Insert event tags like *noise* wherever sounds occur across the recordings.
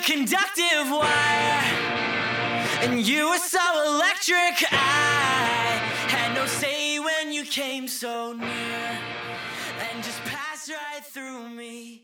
conductive wire, and you were so electric. I had no say when you came so near, and just passed right through me.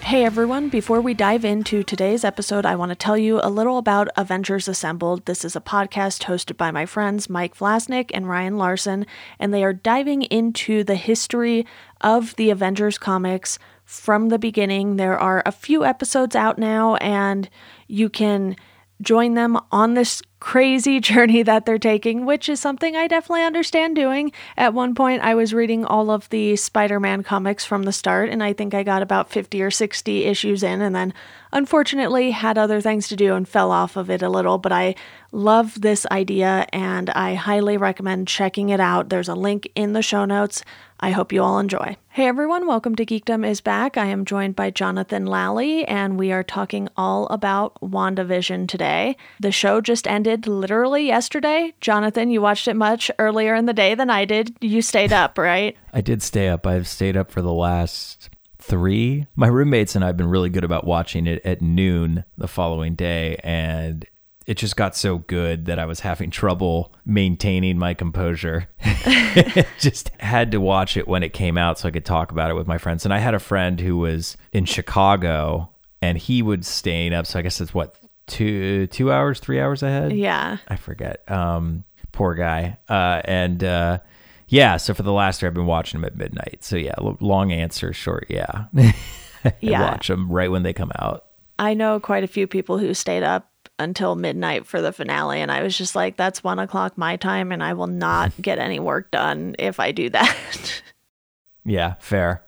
Hey everyone, before we dive into today's episode, I want to tell you a little about Avengers Assembled. This is a podcast hosted by my friends Mike Vlasnik and Ryan Larson, and they are diving into the history of the Avengers comics from the beginning. There are a few episodes out now, and you can join them on this crazy *laughs* journey that they're taking, which is something I definitely understand doing. At one point, I was reading all of the Spider Man comics from the start, and I think I got about 50 or 60 issues in, and then unfortunately had other things to do and fell off of it a little. But I love this idea, and I highly recommend checking it out. There's a link in the show notes. I hope you all enjoy. Hey everyone, welcome to Geekdom is Back. I am joined by Jonathan Lally, and we are talking all about WandaVision today. The show just ended literally yesterday. Jonathan, you watched it much earlier in the day than I did. You stayed up, *laughs* right? I did stay up. I've stayed up for the last three. My roommates and I have been really good about watching it at noon the following day, and it just got so good that I was having trouble maintaining my composure. *laughs* *laughs* just had to watch it when it came out so I could talk about it with my friends. And I had a friend who was in Chicago and he would staying up. So I guess it's what two two hours, three hours ahead. Yeah, I forget. Um, poor guy. Uh, and uh, yeah, so for the last year, I've been watching them at midnight. So yeah, long answer, short. Yeah, *laughs* yeah. watch them right when they come out. I know quite a few people who stayed up until midnight for the finale. And I was just like, that's one o'clock my time, and I will not *laughs* get any work done if I do that. *laughs* yeah, fair.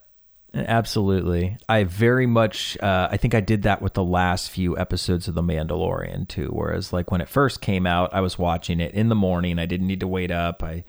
Absolutely. I very much, uh, I think I did that with the last few episodes of The Mandalorian too. Whereas, like, when it first came out, I was watching it in the morning. I didn't need to wait up. I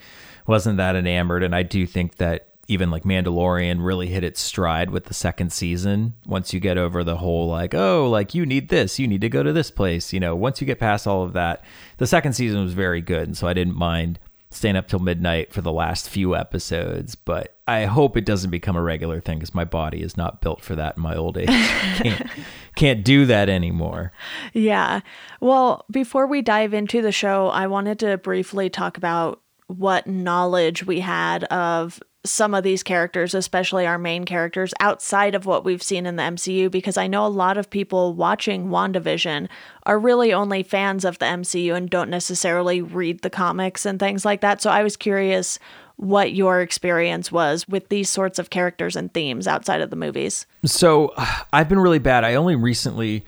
wasn't that enamored. And I do think that even like Mandalorian really hit its stride with the second season. Once you get over the whole like, oh, like you need this, you need to go to this place, you know, once you get past all of that, the second season was very good. And so I didn't mind staying up till midnight for the last few episodes, but I hope it doesn't become a regular thing because my body is not built for that in my old age. *laughs* can't, can't do that anymore. Yeah. Well, before we dive into the show, I wanted to briefly talk about what knowledge we had of some of these characters, especially our main characters, outside of what we've seen in the MCU, because I know a lot of people watching WandaVision are really only fans of the MCU and don't necessarily read the comics and things like that. So I was curious what your experience was with these sorts of characters and themes outside of the movies. So *sighs* I've been really bad. I only recently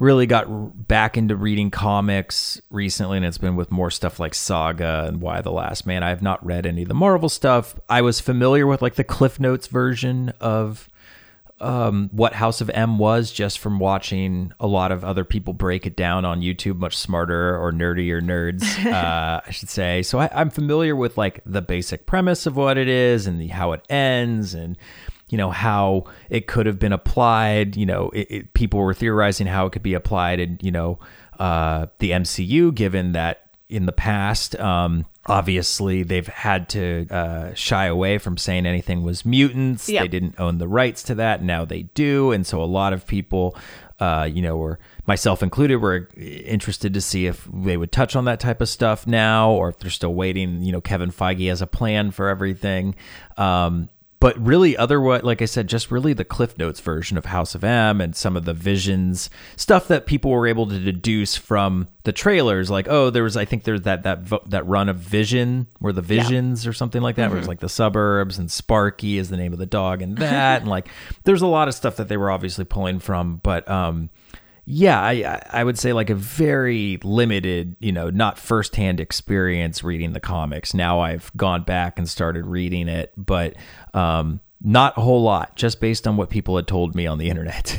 really got back into reading comics recently, and it's been with more stuff like Saga and Y the Last Man. I have not read any of the Marvel stuff. I was familiar with like the Cliff Notes version of um, what House of M was just from watching a lot of other people break it down on YouTube, much smarter or nerdier nerds, *laughs* uh, I should say. So I, I'm familiar with like the basic premise of what it is and the, how it ends and you know how it could have been applied you know it, it, people were theorizing how it could be applied in you know uh, the mcu given that in the past um, obviously they've had to uh, shy away from saying anything was mutants yep. they didn't own the rights to that now they do and so a lot of people uh, you know, were myself included, were interested to see if they would touch on that type of stuff now, or if they're still waiting. You know, Kevin Feige has a plan for everything. Um, but really otherwise like i said just really the cliff notes version of house of m and some of the visions stuff that people were able to deduce from the trailers like oh there was i think there's that that that run of vision where the visions yeah. or something like that mm-hmm. where it's like the suburbs and sparky is the name of the dog and that and like there's a lot of stuff that they were obviously pulling from but um yeah, I I would say like a very limited, you know, not firsthand experience reading the comics. Now I've gone back and started reading it, but um, not a whole lot, just based on what people had told me on the *laughs* internet.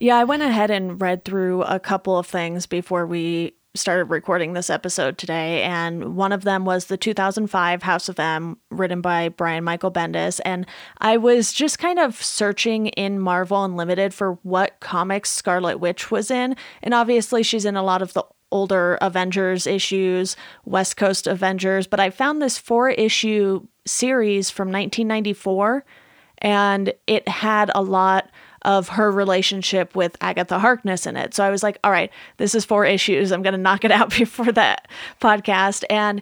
yeah, I went ahead and read through a couple of things before we started recording this episode today, and one of them was the 2005 House of M, written by Brian Michael Bendis. And I was just kind of searching in Marvel Unlimited for what comics Scarlet Witch was in, and obviously she's in a lot of the older Avengers issues, West Coast Avengers, but I found this four issue series from 1994, and it had a lot of her relationship with Agatha Harkness in it. So I was like, all right, this is four issues. I'm going to knock it out *laughs* before that podcast. And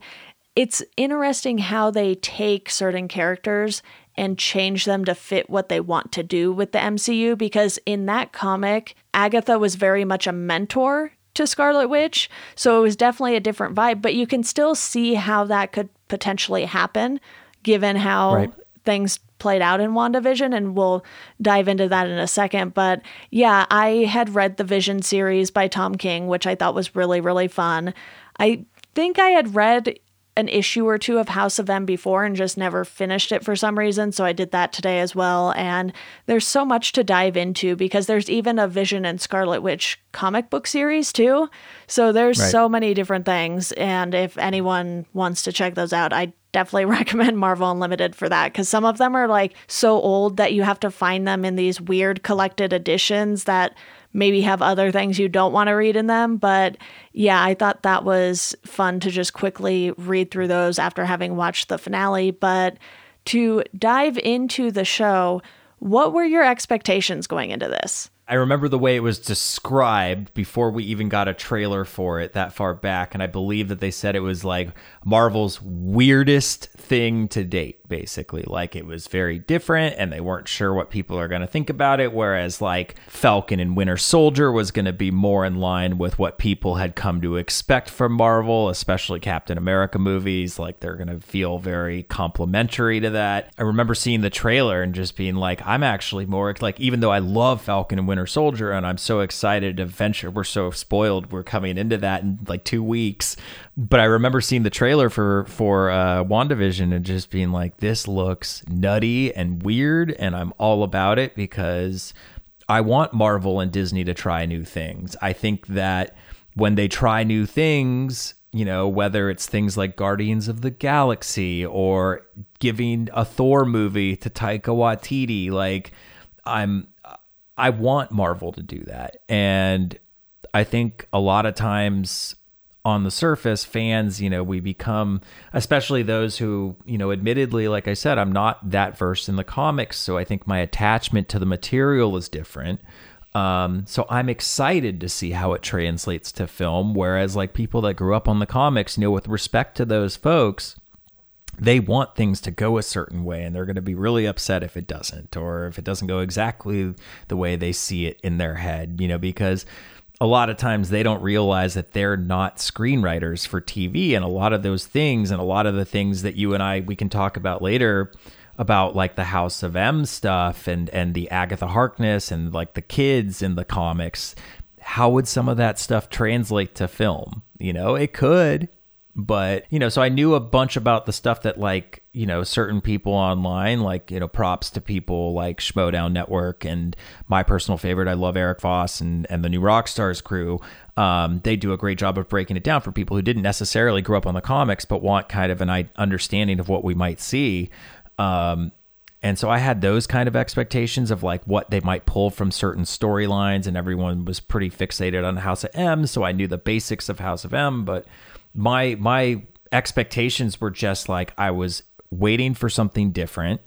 it's interesting how they take certain characters and change them to fit what they want to do with the MCU because in that comic, Agatha was very much a mentor to Scarlet Witch. So it was definitely a different vibe, but you can still see how that could potentially happen given how Right. things played out in WandaVision, and we'll dive into that in a second. But yeah, I had read the Vision series by Tom King, which I thought was really, really fun. I think I had read an issue or two of House of M before and just never finished it for some reason. So I did that today as well. And there's so much to dive into because there's even a Vision and Scarlet Witch comic book series too. So there's Right. so many different things. And if anyone wants to check those out, I definitely *laughs* recommend Marvel Unlimited for that because some of them are like so old that you have to find them in these weird collected editions that maybe have other things you don't want to read in them. But yeah, I thought that was fun to just quickly read through those after having watched the finale. But to dive into the show, what were your expectations going into this? I remember the way it was described before we even got a trailer for it that far back. And I believe that they said it was like Marvel's weirdest thing to date, basically. Like it was very different and they weren't sure what people are going to think about it. Whereas like Falcon and Winter Soldier was going to be more in line with what people had come to expect from Marvel, especially Captain America movies. Like they're going to feel very complimentary to that. I remember seeing the trailer and just being like, I'm actually more like, even though I love Falcon and Winter Soldier and I'm so excited to venture, we're so spoiled. We're coming into that in like two weeks. But I remember seeing the trailer for for uh, WandaVision and just being like, this looks nutty and weird, and I'm all about it because I want Marvel and Disney to try new things. I think that when they try new things, you know, whether it's things like Guardians of the Galaxy or giving a Thor movie to Taika Waititi, like I'm I want Marvel to do that. And I think a lot of times on the surface, fans, you know, we become, especially those who, you know, admittedly, like I said, I'm not that versed in the comics. So I think my attachment to the material is different. Um, so I'm excited to see how it translates to film. Whereas, like people that grew up on the comics, you know, with respect to those folks, they want things to go a certain way and they're going to be really upset if it doesn't or if it doesn't go exactly the way they see it in their head, you know, because a lot of times they don't realize that they're not screenwriters for TV and a lot of those things and a lot of the things that you and I we can talk about later about like the House of M stuff and and the Agatha Harkness and like the kids in the comics how would some of that stuff translate to film? You know it could but you know so i knew a bunch about the stuff that like you know certain people online like you know props to people like Schmoedown network and my personal favorite i love eric voss and and the new rockstars crew um, they do a great job of breaking it down for people who didn't necessarily grow up on the comics but want kind of an understanding of what we might see um, and so I had those kind of expectations of like what they might pull from certain storylines, and everyone was pretty fixated on House of M. So I knew the basics of House of M, but my my expectations were just like I was waiting for something different.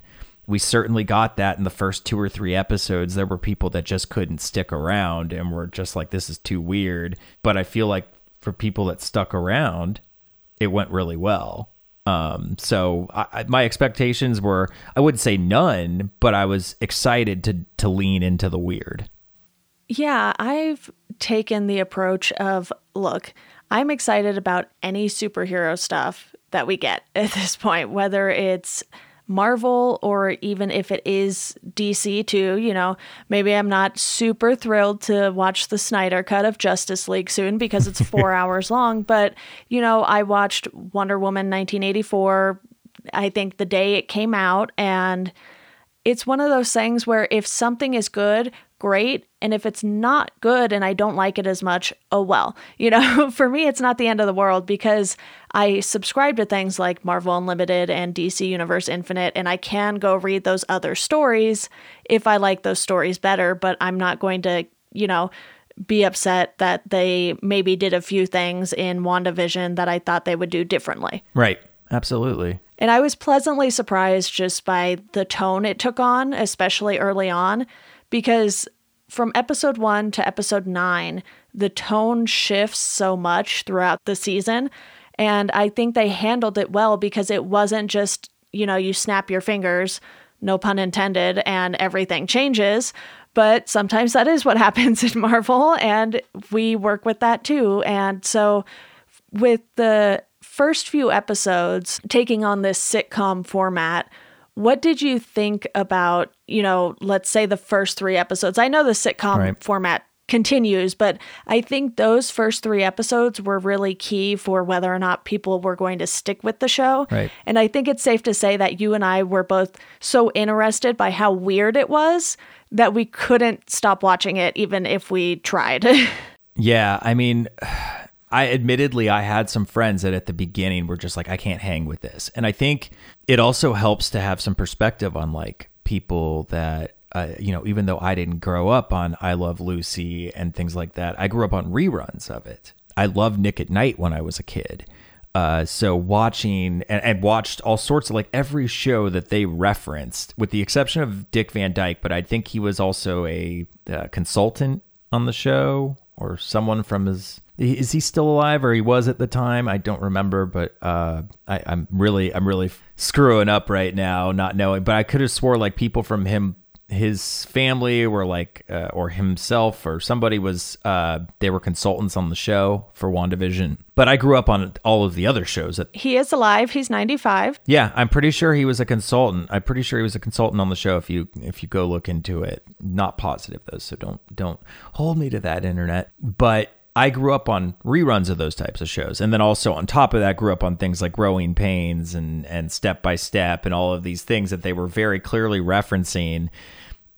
We certainly got that in the first two or three episodes. There were people that just couldn't stick around and were just like, this is too weird. But I feel like for people that stuck around, it went really well. Um, so I, my expectations were, I wouldn't say none, but I was excited to to lean into the weird. Yeah, I've taken the approach of look, I'm excited about any superhero stuff that we get *laughs* at this point, whether it's Marvel or even if it is DC too. You know, maybe I'm not super thrilled to watch the Snyder cut of Justice League soon because it's *laughs* four hours long, but you know, I watched Wonder Woman 1984, I think the day it came out, and it's one of those things where if something is good, great. And if it's not good and I don't like it as much, oh well. *laughs* You know, for me, it's not the end of the world because I subscribe to things like Marvel Unlimited and DC Universe Infinite, and I can go read those other stories if I like those stories better, but I'm not going to, you know, be upset that they maybe did a few things in WandaVision that I thought they would do differently. Right. Absolutely. And I was pleasantly surprised just by the tone it took on, especially early on, because from episode one to episode nine, the tone shifts so much throughout the season. And I think they handled it well because it wasn't just, you know, you snap your fingers, no pun intended, and everything changes. But sometimes that is what *laughs* happens in Marvel, and we work with that too. And so, with the first few episodes taking on this sitcom format, what did you think about, you know, let's say the first three episodes? I know the sitcom Right. format continues, but I think those first three episodes were really key for whether or not people were going to stick with the show. Right. And I think it's safe to say that you and I were both so interested by how weird it was that we couldn't stop watching it even if we tried. *laughs* Yeah, I mean, I admittedly I had some friends that at the beginning were just like I can't hang with this. And I think it also helps to have some perspective on like people that uh, you know, even though I didn't grow up on I Love Lucy and things like that, I grew up on reruns of it. I loved Nick at Night when I was a kid. Uh, so watching and, and watched all sorts of like every show that they referenced, with the exception of Dick Van Dyke, but I think he was also a uh, consultant on the show or someone from his. Is he still alive or he was at the time? I don't remember, but uh, I, I'm really I'm really screwing up right now, not knowing. But I could have swore like people from him his family were like uh, or himself or somebody was uh they were consultants on the show for WandaVision. But I grew up on all of the other shows that he is alive. He's 95. yeah, I'm pretty sure he was a consultant. I'm pretty sure he was a consultant on the show if you if you go look into it. Not positive though, so don't don't hold me to that internet. But I grew up on reruns of those types of shows. And then also on top of that grew up on things like Growing Pains and and Step by Step and all of these things that they were very clearly referencing.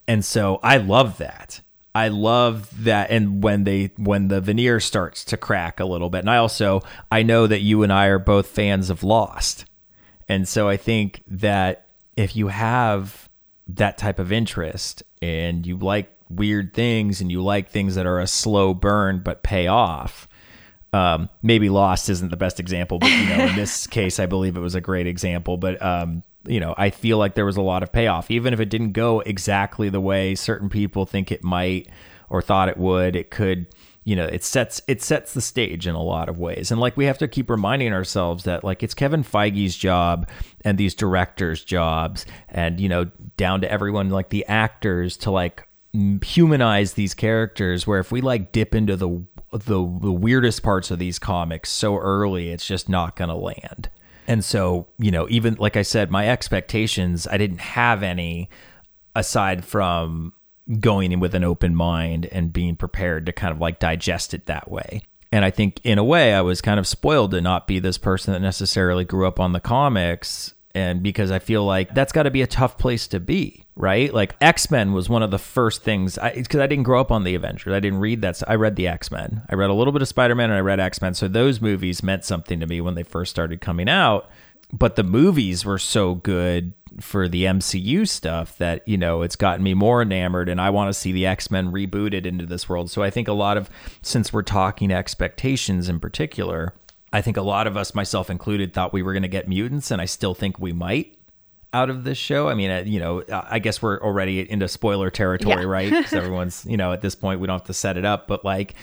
And so I love that. I love that and when they when the veneer starts to crack a little bit. And I also I know that you and I are both fans of Lost. And so I think that if you have that type of interest and you like weird things and you like things that are a slow burn but pay off, um, maybe Lost isn't the best example, but you know, in this *laughs* case, I believe it was a great example. But um, you know, I feel like there was a lot of payoff, even if it didn't go exactly the way certain people think it might or thought it would. It could, you know, it sets it sets the stage in a lot of ways, and like we have to keep reminding ourselves that like it's Kevin Feige's job and these directors' jobs, and you know, down to everyone like the actors to like humanize these characters. Where if we like dip into the the, the weirdest parts of these comics so early, it's just not going to land. And so, you know, even like I said, my expectations, I didn't have any aside from going in with an open mind and being prepared to kind of like digest it that way. And I think in a way, I was kind of spoiled to not be this person that necessarily grew up on the comics. And because I feel like that's got to be a tough place to be, right? Like X Men was one of the first things I, because I, didn't grow up on the Avengers. I didn't read that. so I read the X Men. I read a little bit of Spider Man and I read X Men. So those movies meant something to me when they first started coming out. But the movies were so good for the MCU stuff that, you know, it's gotten me more enamored and I want to see the X Men rebooted into this world. So I think a lot of, since we're talking expectations in particular, I think a lot of us, myself included, thought we were going to get mutants, and I still think we might out of this show. I mean, uh, you know, uh, I guess we're already into spoiler territory, Yeah. right? Because everyone's, you know, at this point, we don't have to set it up. But like,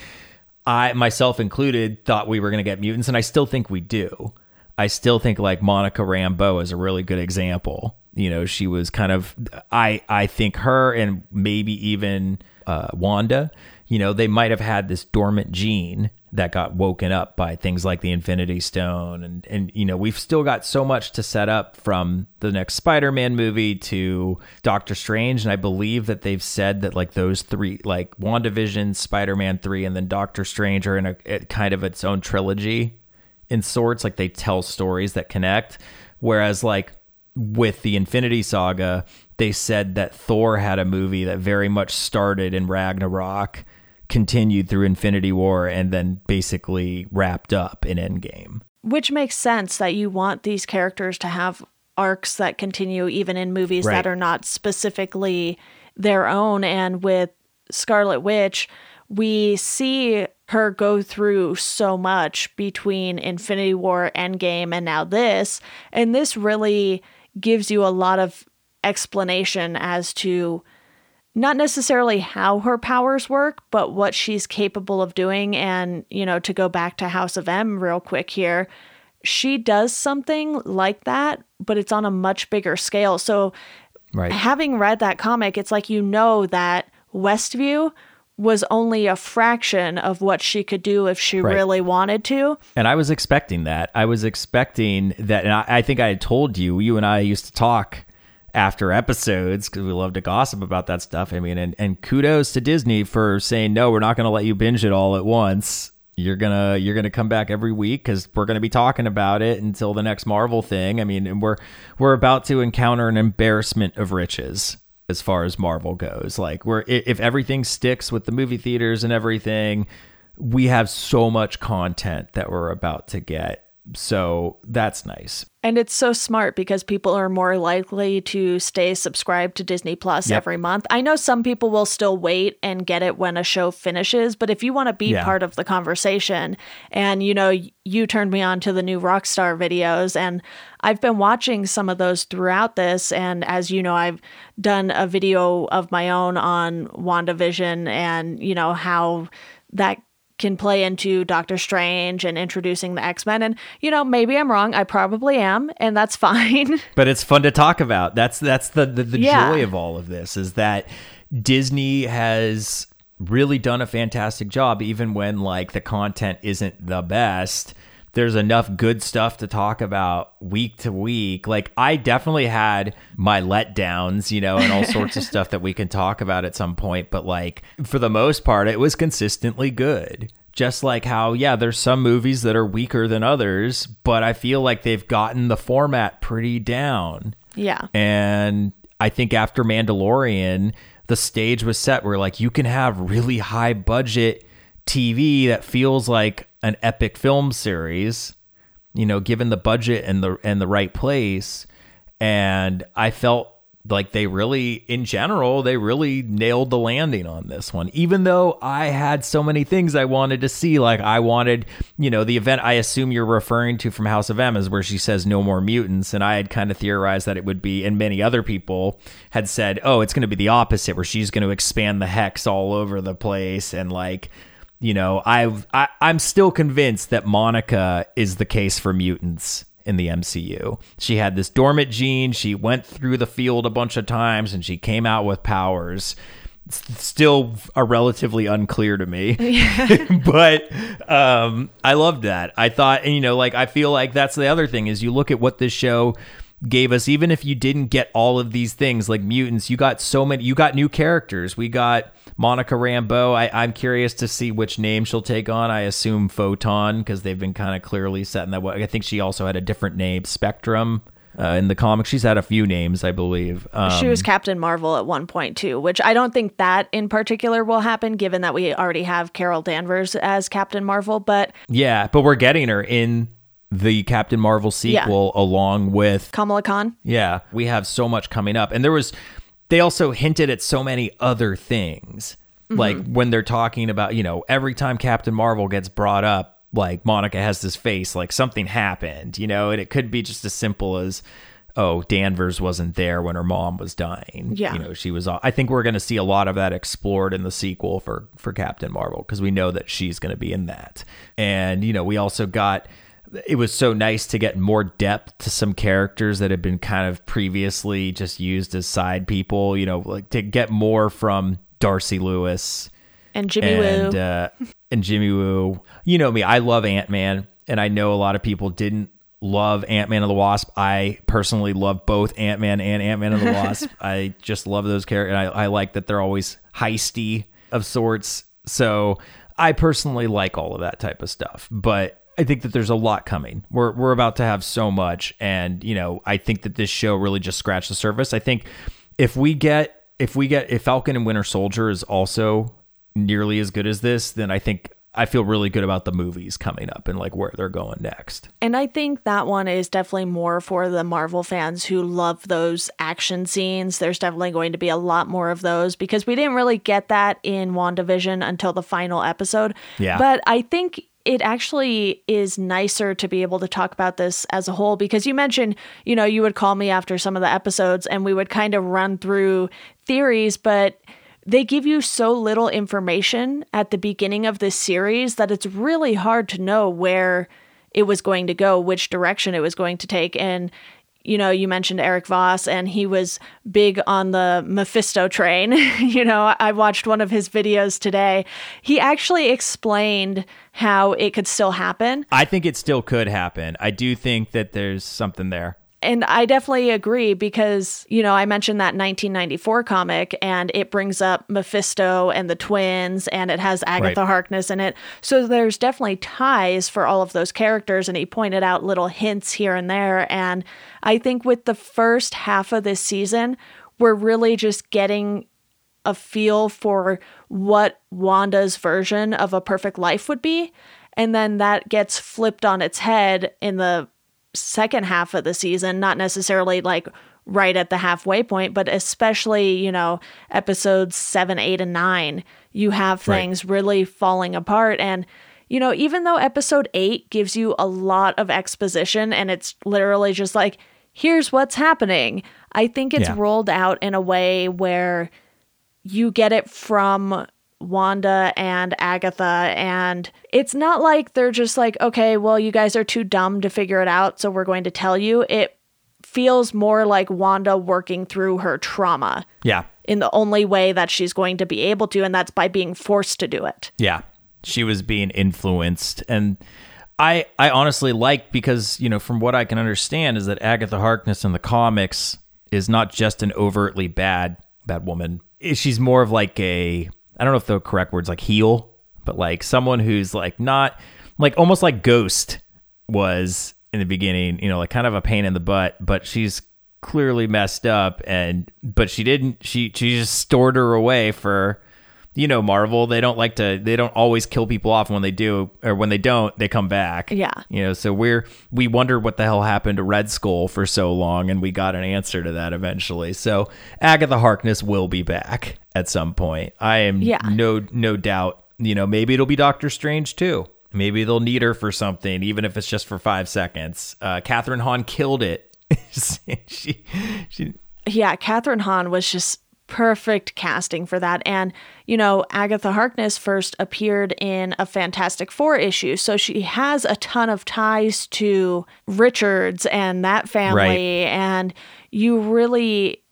I, myself included, thought we were going to get mutants, and I still think we do. I still think like Monica Rambeau is a really good example. You know, she was kind of I I think her and maybe even uh, Wanda. You know, they might have had this dormant gene that got woken up by things like the Infinity Stone, and and you know we've still got so much to set up from the next Spider-Man movie to Doctor Strange, and I believe that they've said that like those three, like WandaVision, Spider-Man three, and then Doctor Strange are in a, a kind of its own trilogy in sorts. Like they tell stories that connect. Whereas like with the infinity saga they said that thor had a movie that very much started in ragnarok continued through infinity war and then basically wrapped up in endgame Which makes sense that you want these characters to have arcs that continue even in movies Right. that are not specifically their own. And with Scarlet Witch, we see her go through so much between Infinity War, Endgame, and now this. And this really gives you a lot of explanation as to not necessarily how her powers work, but what she's capable of doing. And, you know, to go back to House of M real quick here, she does something like that, but it's on a much bigger scale. So, Right. having read that comic, it's like you know that Westview was only a fraction of what she could do if she Right. really wanted to. And I was expecting that. I was expecting that. And I, I think I had told you, you and I used to talk after episodes because we love to gossip about that stuff. I mean, and, and kudos to Disney for saying, no, we're not going to let you binge it all at once. You're gonna you're gonna come back every week because we're gonna be talking about it until the next Marvel thing. I mean, and we're we're about to encounter an embarrassment of riches as far as Marvel goes. Like we're if everything sticks with the movie theaters and everything, we have so much content that we're about to get. So that's nice. And it's so smart because people are more likely to stay subscribed to Disney Plus Yep. every month. I know some people will still wait and get it when a show finishes, but if you want to be Yeah. part of the conversation, and you know, you turned me on to the new Rockstar videos, and I've been watching some of those throughout this. And as you know, I've done a video of my own on WandaVision and, you know, how that can play into Doctor Strange and introducing the X Men. And, you know, maybe I'm wrong. I probably am, and that's *laughs* fine. But it's fun to talk about. That's that's the the, the Yeah. joy of all of this is that Disney has really done a fantastic job even when like the content isn't the best. There's enough good stuff to talk about week to week. Like I definitely had my letdowns, you know, and all sorts of *laughs* stuff that we can talk about at some point, but like for the most part it was consistently good. Just like how, yeah, there's some movies that are weaker than others, but I feel like they've gotten the format pretty down. yeah. And I think after Mandalorian, the stage was set where like you can have really high budget TV that feels like an epic film series, you know, given the budget and the and the right place. And I felt like they really in general they really nailed the landing on this one even though i had so many things i wanted to see like i wanted you know the event i assume you're referring to from house of m is where she says no more mutants and i had kind of theorized that it would be and many other people had said oh it's going to be the opposite where she's going to expand the hex all over the place and like you know I've, i i'm still convinced that monica is the case for mutants in the MCU. She had this dormant gene. She went through the field a bunch of times and she came out with powers. It's still are relatively unclear to me. *laughs* *laughs* but um, I loved that. I thought, and you know, like I feel like that's the other thing is you look at what this show gave us even if you didn't get all of these things like mutants you got so many you got new characters. We got monica rambeau. I, i'm curious to see which name she'll take on. I assume photon because they've been kind of clearly setting that way i think she also had a different name spectrum uh, in the comics. She's had a few names i believe. Um, She was Captain Marvel at one point too, which I don't think that in particular will happen given that we already have Carol Danvers as Captain Marvel, but yeah but we're getting her in the captain marvel sequel along with Kamala Khan. Yeah, we have so much coming up. And there was they also hinted at so many other things. Mm-hmm. Like when they're talking about, you know, every time Captain Marvel gets brought up, like Monica has this face like something happened, you know, and it could be just as simple as oh, Danvers wasn't there when her mom was dying. Yeah. You know, she was I think we're going to see a lot of that explored in the sequel for for Captain Marvel because we know that she's going to be in that. And you know, we also got it was so nice to get more depth to some characters that had been kind of previously just used as side people, you know, like to get more from Darcy Lewis And Jimmy and Woo. uh, and Jimmy Woo. You know me, I love Ant Man, and I know a lot of people didn't love Ant Man and the Wasp. I personally love both Ant Man and Ant Man and the Wasp. *laughs* I just love those characters. And I, I like that they're always heisty of sorts. So I personally like all of that type of stuff, but. I think that there's a lot coming. We're we're about to have so much, and you know, I think that this show really just scratched the surface. I think if we get if we get if Falcon and Winter Soldier is also nearly as good as this, then I think I feel really good about the movies coming up and like where they're going next. And I think that one is definitely more for the Marvel fans who love those action scenes. There's definitely going to be a lot more of those because we didn't really get that in WandaVision until the final episode. Yeah. But I think it actually is nicer to be able to talk about this as a whole because you mentioned, you know, you would call me after some of the episodes and we would kind of run through theories, but they give you so little information at the beginning of this series that it's really hard to know where it was going to go, which direction it was going to take. And you know, you mentioned Eric Voss, and he was big on the Mephisto train. *laughs* you know, I watched one of his videos today. He actually explained how it could still happen. I think it still could happen. I do think that there's something there. And I definitely agree because, you know, I mentioned that 1994 comic and it brings up Mephisto and the twins and it has Agatha Right. Harkness in it. So there's definitely ties for all of those characters. And he pointed out little hints here and there. And I think with the first half of this season, we're really just getting a feel for what Wanda's version of a perfect life would be. And then that gets flipped on its head in the second half of the season, not necessarily like right at the halfway point, but especially, you know, episodes seven, eight, and nine, you have Right. things really falling apart. And, you know, even though episode eight gives you a lot of exposition and it's literally just like, here's what's happening, I think it's Yeah. rolled out in a way where you get it from Wanda and Agatha. And it's not like they're just like, okay, well, you guys are too dumb to figure it out, so we're going to tell you. It feels more like Wanda working through her trauma Yeah. in the only way that she's going to be able to, and that's by being forced to do it. Yeah. She was being influenced and I I honestly like because, you know, from what I can understand is that Agatha Harkness in the comics is not just an overtly bad bad woman. She's more of like a I don't know if the correct word's like heel, but like someone who's like not like almost like Ghost was in the beginning, you know, like kind of a pain in the butt, but she's clearly messed up and but she didn't she she just stored her away for you know Marvel they don't like to they don't always kill people off. And when they do or when they don't they come back. Yeah. you know so we're we wondered what the hell happened to Red Skull for so long and we got an answer to that eventually. So Agatha Harkness will be back at some point. I am Yeah. no no doubt you know maybe it'll be Doctor Strange too. Maybe they'll need her for something even if it's just for five seconds. Uh Kathryn Hahn killed it. *laughs* She she yeah, Kathryn Hahn was just perfect casting for that. And, you know, Agatha Harkness first appeared in a Fantastic Four issue. So she has a ton of ties to Richards and that family. Right. And you really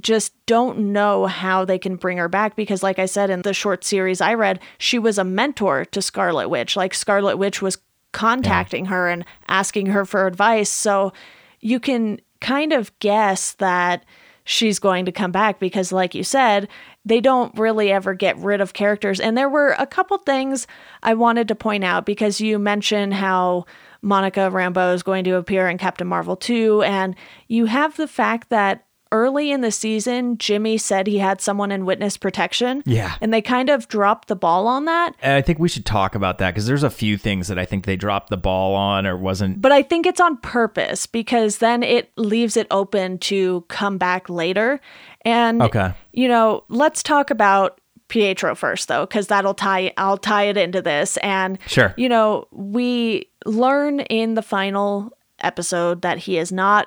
just don't know how they can bring her back because like I said in the short series I read, she was a mentor to Scarlet Witch. Like Scarlet Witch was contacting her and asking her for advice. So you can kind of guess that she's going to come back because like you said, they don't really ever get rid of characters. And there were a couple things I wanted to point out because you mentioned how Monica Rambeau is going to appear in Captain Marvel 2 and you have the fact that early in the season Jimmy said he had someone in witness protection. Yeah. And they kind of dropped the ball on that. And I think we should talk about that because there's a few things that I think they dropped the ball on or wasn't. But I think it's on purpose because then it leaves it open to come back later. And Okay. you know, let's talk about Pietro first though cuz that'll tie I'll tie it into this and Sure. you know, we learn in the final episode that he is not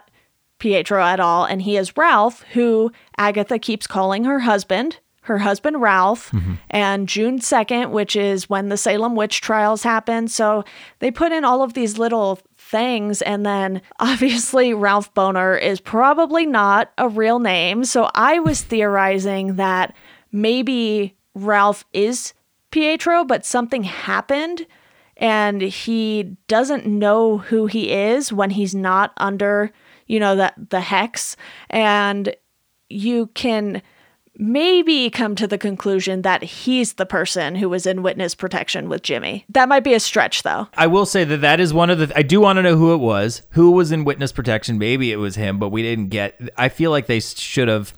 Pietro at all and he is Ralph who Agatha keeps calling her husband her husband Ralph and June 2nd which is when the Salem witch trials happen. So they put in all of these little things and then *laughs* obviously Ralph Bohner is probably not a real name. So I was theorizing that maybe Ralph is Pietro but something happened and he doesn't know who he is when he's not under you know that the hex and you can maybe come to the conclusion that he's the person who was in witness protection with Jimmy. That might be a stretch though. I will say that that is one of the. I do want to know who it was, who was in witness protection. Maybe it was him, but we didn't get. I feel like they should have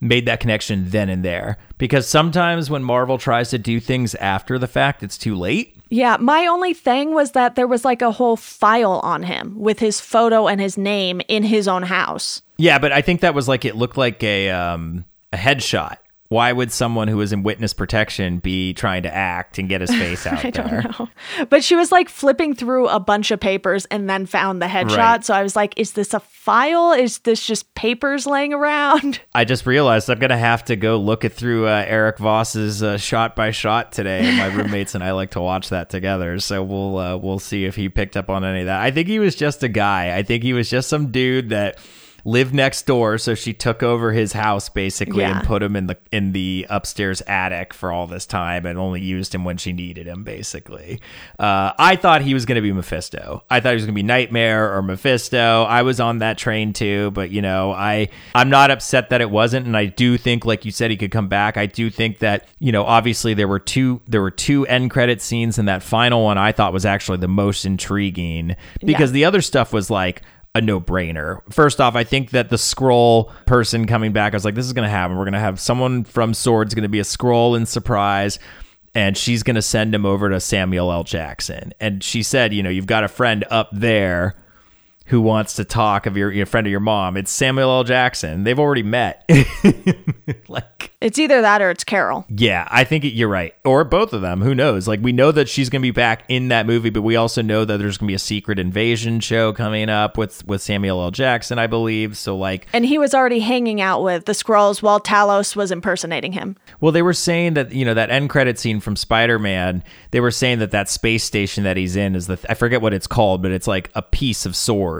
made that connection then and there because sometimes when Marvel tries to do things after the fact, it's too late. Yeah, my only thing was that there was like a whole file on him with his photo and his name in his own house. Yeah, but I think that was like it looked like a um a headshot Why would someone who is in witness protection be trying to act and get his face *laughs* out I there? don't know. But she was like flipping through a bunch of papers and then found the headshot. Right. So I was like, is this a file? Is this just papers laying around? *laughs* I just realized I'm gonna have to go look it through uh, Eric Voss's uh, shot by shot today. My *laughs* roommates and I like to watch that together, so we'll uh, we'll see if he picked up on any of that. I think he was just a guy. I think he was just some dude that lived next door, so she took over his house basically Yeah. and put him in the in the upstairs attic for all this time, and only used him when she needed him. Basically, uh, I thought he was gonna be Mephisto. I thought he was gonna be Nightmare or Mephisto. I was on that train too, but you know, I I'm not upset that it wasn't, and I do think, like you said, he could come back. I do think that you know, obviously there were two there were two end credit scenes, and that final one I thought was actually the most intriguing because Yeah. the other stuff was like a no-brainer. First off, I think that the Skrull person coming back, I was like, this is gonna happen. We're gonna have someone from Sword's gonna be a Skrull in surprise. And she's to send him over to Samuel L. Jackson. And she said, you know, you've got a friend up there who wants to talk of your, your friend of your mom. It's Samuel L. Jackson. They've already met. *laughs* like, It's either that or it's Carol. yeah, I think you're right. Or both of them. Who knows? Like, we know that she's going to be back in that movie, but we also know that there's going to be a secret invasion show coming up with, with Samuel L. Jackson, I believe. So, like, And he was already hanging out with the Skrulls while Talos was impersonating him. Well, they were saying that you know that end credit scene from Spider Man. They were saying that that space station that he's in is the I forget what it's called, but it's like a piece of sword.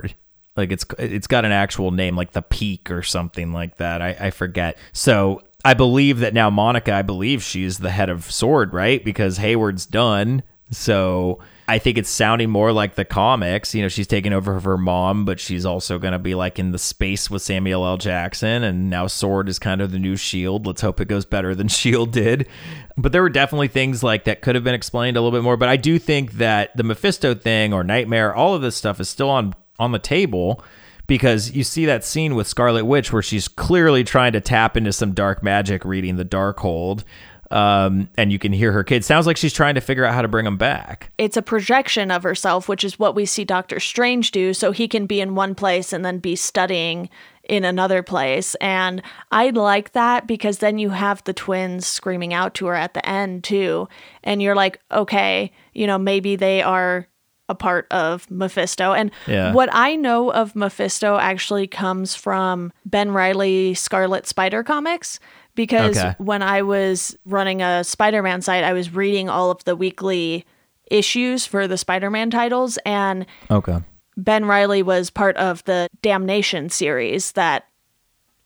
Like it's it's got an actual name, like the Peak or something like that. I, I forget. So I believe that now Monica. I believe she's the head of Sword, right? Because Hayward's done. So I think it's sounding more like the comics. You know, she's taking over her mom, but she's also going to be like in the space with Samuel L. Jackson. And now Sword is kind of the new Shield. Let's hope it goes better than *laughs* Shield did. But there were definitely things like that could have been explained a little bit more. But I do think that the Mephisto thing or Nightmare, all of this stuff is still on on the table because you see that scene with Scarlet Witch where she's clearly trying to tap into some dark magic reading the Darkhold. Um, and you can hear her kid. Sounds like she's trying to figure out how to bring them back. It's a projection of herself, which is what we see Doctor Strange do, so he can be in one place and then be studying in another place. And I like that because then you have the twins screaming out to her at the end, too. And you're like, okay, you know, maybe they are a part of Mephisto. And Yeah. what I know of Mephisto actually comes from Ben Reilly Scarlet Spider comics because Okay. when I was running a Spider-Man site, I was reading all of the weekly issues for the Spider-Man titles and Okay. Ben Reilly was part of the Damnation series that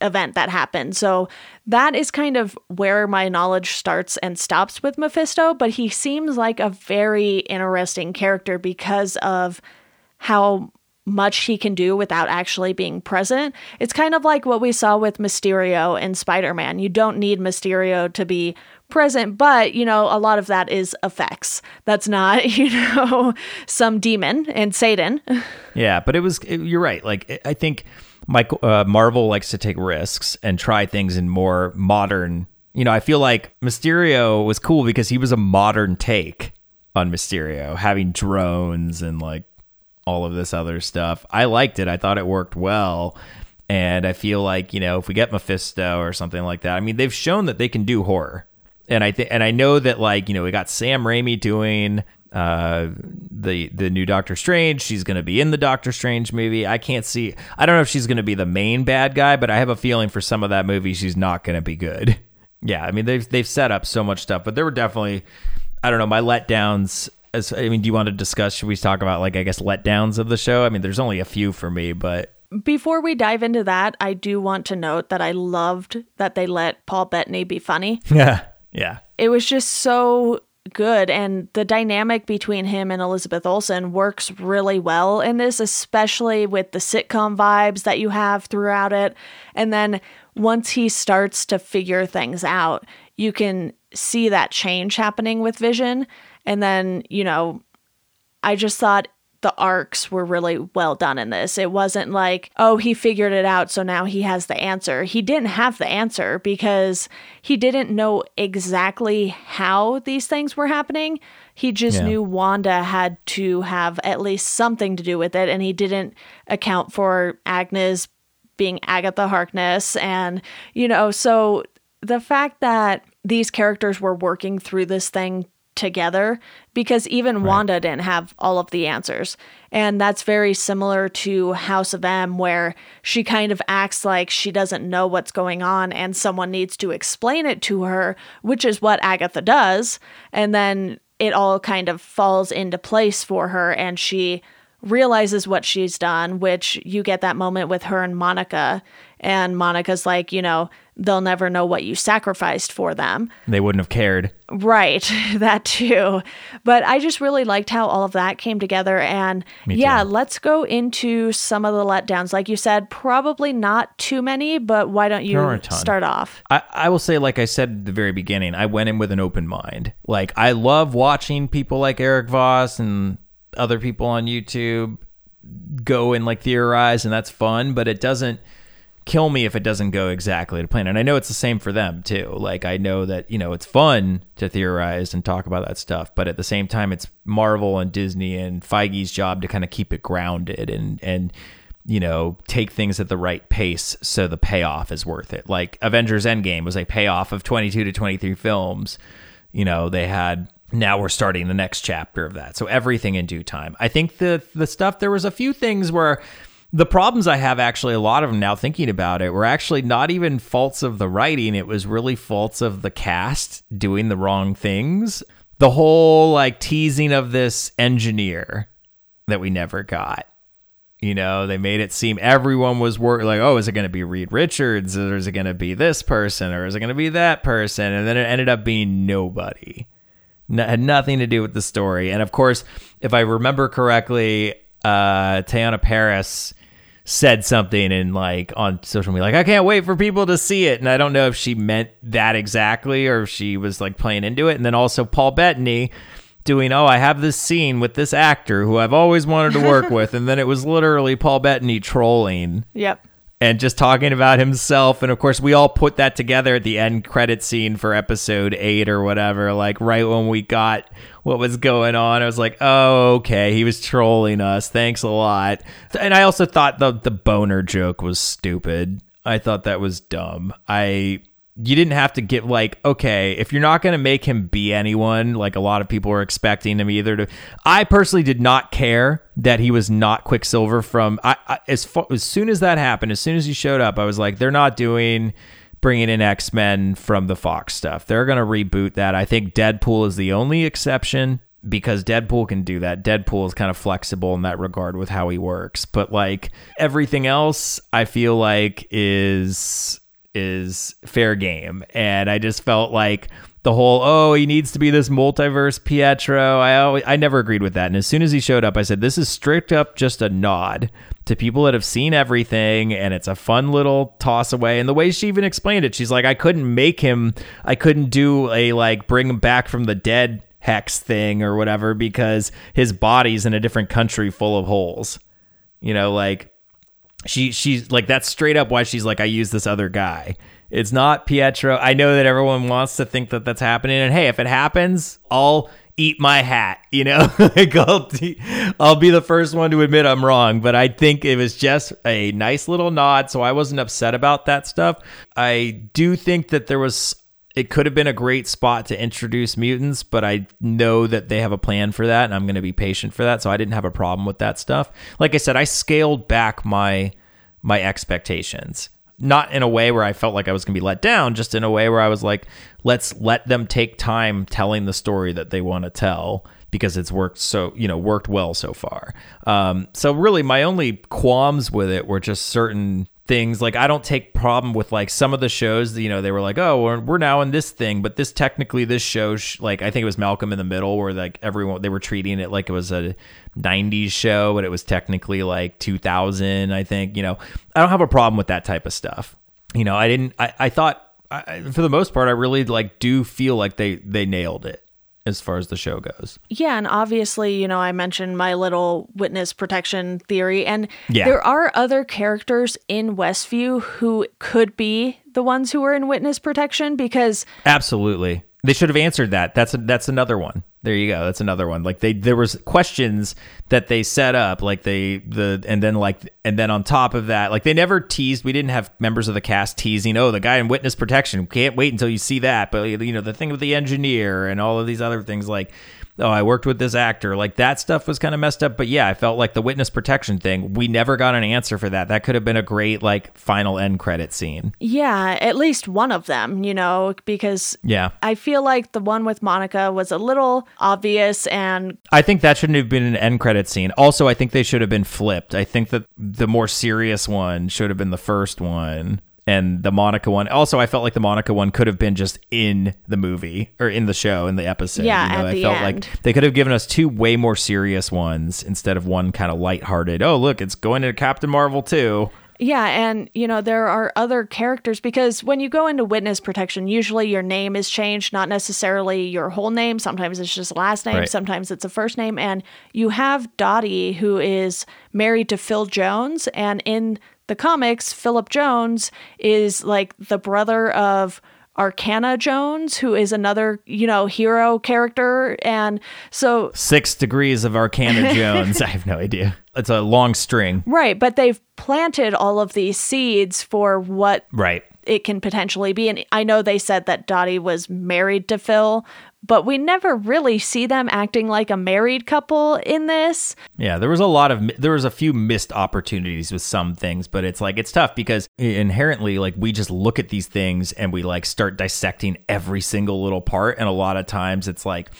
event that happened. So that is kind of where my knowledge starts and stops with Mephisto, but he seems like a very interesting character because of how much he can do without actually being present. It's kind of like what we saw with Mysterio in Spider-Man. You don't need Mysterio to be present, but you know, a lot of that is effects. That's not, *laughs* you know, some demon and Satan. *laughs* Yeah, but it was. It, you're right. Like I think Michael uh, Marvel likes to take risks and try things in more modern. You know, I feel like Mysterio was cool because he was a modern take on Mysterio, having drones and like all of this other stuff. I liked it. I thought it worked well. And I feel like, you know, if we get Mephisto or something like that, I mean, they've shown that they can do horror. And I think and I know that like, you know, we got Sam Raimi doing uh the the new Doctor Strange. She's going to be in the Doctor Strange movie. I can't see I don't know if she's going to be the main bad guy, but I have a feeling for some of that movie she's not going to be good. *laughs* Yeah, I mean they've they've set up so much stuff, but there were definitely I don't know, my letdowns as I mean, do you want to discuss should we talk about like I guess letdowns of the show? I mean, there's only a few for me, but Before we dive into that, I do want to note that I loved that they let Paul Bettany be funny. *laughs* yeah. Yeah. It was just so good and the dynamic between him and Elizabeth Olsen works really well in this especially with the sitcom vibes that you have throughout it. And then once he starts to figure things out you can see that change happening with Vision. And then you know I just thought the arcs were really well done in this. It wasn't like, oh, he figured it out, so now he has the answer. He didn't have the answer because he didn't know exactly how these things were happening. He just Yeah. knew Wanda had to have at least something to do with it, and he didn't account for Agnes being Agatha Harkness. And, you know, so the fact that these characters were working through this thing together because even Wanda didn't have all of the answers. And that's very similar to House of M, where she kind of acts like she doesn't know what's going on and someone needs to explain it to her, which is what Agatha does. And then it all kind of falls into place for her and she realizes what she's done, which you get that moment with her and Monica. And Monica's like, you know, they'll never know what you sacrificed for them. They wouldn't have cared. Right, *laughs* that too. But I just really liked how all of that came together. And yeah, let's go into some of the letdowns. Like you said, probably not too many, but why don't you There aren't a ton. start off? I, I will say, like I said at the very beginning, I went in with an open mind. Like, I love watching people like Erik Voss and other people on YouTube go and like theorize, and that's fun, but it doesn't kill me if it doesn't go exactly to plan. And I know it's the same for them too. Like, I know that, you know, it's fun to theorize and talk about that stuff, but at the same time, it's Marvel and Disney and Feige's job to kind of keep it grounded and, and, you know, take things at the right pace so the payoff is worth it. Like Avengers Endgame was a payoff of 22 to 23 films. You know, they had now we're starting the next chapter of that. So everything in due time. I think the the stuff there was a few things where the problems I have actually a lot of them now thinking about it were actually not even faults of the writing, it was really faults of the cast doing the wrong things. The whole like teasing of this engineer that we never got. You know, they made it seem everyone was work like, oh, is it going to be Reed Richards, or is it going to be this person, or is it going to be that person? And then it ended up being nobody. No, had nothing to do with the story. And of course, if I remember correctly, uh, Teyonah Parris said something and like on social media, like I can't wait for people to see it. And I don't know if she meant that exactly or if she was like playing into it. And then also Paul Bettany doing, oh, I have this scene with this actor who I've always wanted to work *laughs* with, and then it was literally Paul Bettany trolling Yep. And just talking about himself. And of course, we all put that together at the end credit scene for episode eight or whatever. Like right when we got what was going on, I was like, "Oh, okay, he was trolling us. Thanks a lot." And I also thought the the Bohner joke was stupid. I thought that was dumb. I you didn't have to get like okay if you're not going to make him be anyone like a lot of people were expecting him either to i personally did not care that he was not quicksilver from i, I as as soon as that happened as soon as he showed up i was like they're not doing bringing in x-men from the fox stuff they're going to reboot that i think deadpool is the only exception because Deadpool can do that. Deadpool is kind of flexible in that regard with how he works. But like everything else, I feel like is is fair game. And I just felt like the whole oh he needs to be this multiverse Pietro. I always, I never agreed with that. And as soon as he showed up, I said this is strict up just a nod to people that have seen everything and it's a fun little toss away and the way she even explained it she's like i couldn't make him i couldn't do a like bring him back from the dead hex thing or whatever because his body's in a different country full of holes you know like she she's like that's straight up why she's like I use this other guy. It's not Pietro. I know that everyone wants to think that that's happening, and hey, if it happens, I'll eat my hat. You know, *laughs* like I'll, I'll be the first one to admit I'm wrong. But I think it was just a nice little nod, so I wasn't upset about that stuff. I do think that there was it could have been a great spot to introduce mutants, but I know that they have a plan for that, and I'm going to be patient for that. So I didn't have a problem with that stuff. Like I said, I scaled back my my expectations, not in a way where I felt like I was going to be let down, just in a way where I was like, let's let them take time telling the story that they want to tell because it's worked so you know worked well so far. Um, so really, my only qualms with it were just certain things. Like i don't take problem with like some of the shows you know they were like oh we're, we're now in this thing but this technically this show sh- like i think it was malcolm in the middle where like everyone they were treating it like it was a 90s show but it was technically like 2000 i think you know. I don't have a problem with that type of stuff. You know i didn't i, I thought I, for the most part i really like do feel like they they nailed it as far as the show goes Yeah, and obviously, you know, I mentioned my little witness protection theory, and Yeah. there are other characters in Westview who could be the ones who are in witness protection because Absolutely. They should have answered that. That's that's another one. There you go. That's another one. Like they there was questions that they set up like they the and then like and then on top of that, like they never teased. We didn't have members of the cast teasing, "Oh, the guy in witness protection. Can't wait until you see that." But you know, the thing with the engineer and all of these other things like oh, I worked with this actor. Like that stuff was kind of messed up. But yeah, I felt like the witness protection thing, we never got an answer for that. That could have been a great like final end credit scene. Yeah, at least one of them, you know, because Yeah. I feel like the one with Monica was a little obvious and I think that shouldn't have been an end credit scene. Also, I think they should have been flipped. I think that the more serious one should have been the first one. And the Monica one. Also, I felt like the Monica one could have been just in the movie or in the show in the episode. Yeah, you know, at I the felt end. like they could have given us two way more serious ones instead of one kind of lighthearted. Oh, look, it's going to Captain Marvel too. Yeah, and you know, there are other characters because when you go into witness protection, usually your name is changed, not necessarily your whole name. Sometimes it's just last name, Right. sometimes it's a first name. And you have Dottie, who is married to Phil Jones. And in the comics, Philip Jones is like the brother of Arcana Jones, who is another, you know, hero character. And so Six degrees of Arcana *laughs* Jones. I have no idea. It's a long string. Right, but they've planted all of these seeds for what Right. it can potentially be. And I know they said that Dottie was married to Phil, but we never really see them acting like a married couple in this. Yeah, there was a lot of there was a few missed opportunities with some things, but it's like it's tough because inherently like we just look at these things and we like start dissecting every single little part and a lot of times it's like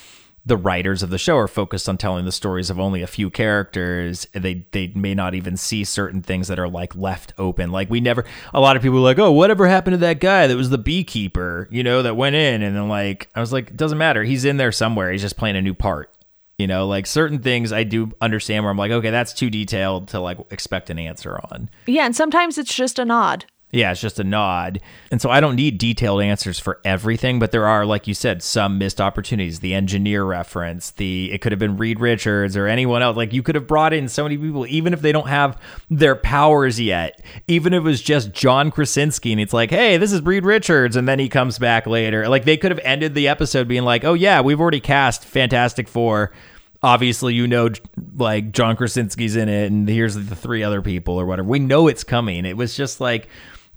the writers of the show are focused on telling the stories of only a few characters. They they may not even see certain things that are like left open. Like we never a lot of people like, "Oh, whatever happened to that guy that was the beekeeper, you know, that went in?" And then like I was like, "It doesn't matter. He's in there somewhere. He's just playing a new part." You know, like certain things I do understand where I'm like, okay, that's too detailed to like expect an answer on. Yeah, and sometimes it's just a nod. Yeah, it's just a nod. And so I don't need detailed answers for everything, but there are, like you said, some missed opportunities. The engineer reference, the it could have been Reed Richards or anyone else. Like you could have brought in so many people, even if they don't have their powers yet. Even if it was just John Krasinski and it's like, hey, this is Reed Richards, and then he comes back later. Like they could have ended the episode being like, oh yeah, we've already cast Fantastic Four obviously you know like John Krasinski's in it and here's the three other people or whatever. We know it's coming. It was just like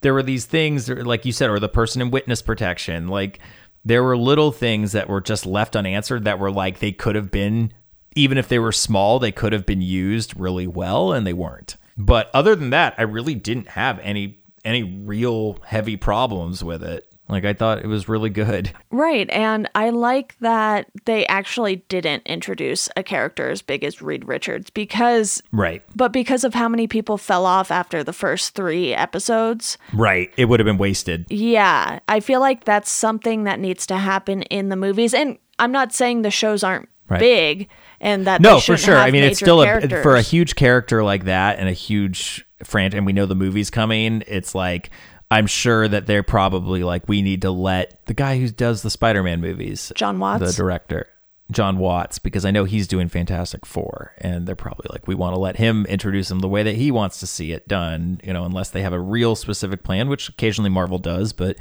there were these things like you said or the person in witness protection. Like there were little things that were just left unanswered that were like they could have been even if they were small, they could have been used really well and they weren't. But other than that, I really didn't have any any real heavy problems with it. Like I thought it was really good. *laughs* Right, and I like that they actually didn't introduce a character as big as Reed Richards because Right. but because of how many people fell off after the first 3 episodes. Right. It would have been wasted. Yeah, I feel like that's something that needs to happen in the movies. And I'm not saying the shows aren't Right. big and that no for sure i mean it's still a, for a huge character like that and a huge franchise and we know the movie's coming it's like i'm sure that they're probably like we need to let the guy who does the spider-man movies John Watts. the director john watts because i know he's doing fantastic four and they're probably like we want to let him introduce them the way that he wants to see it done you know unless they have a real specific plan which occasionally marvel does but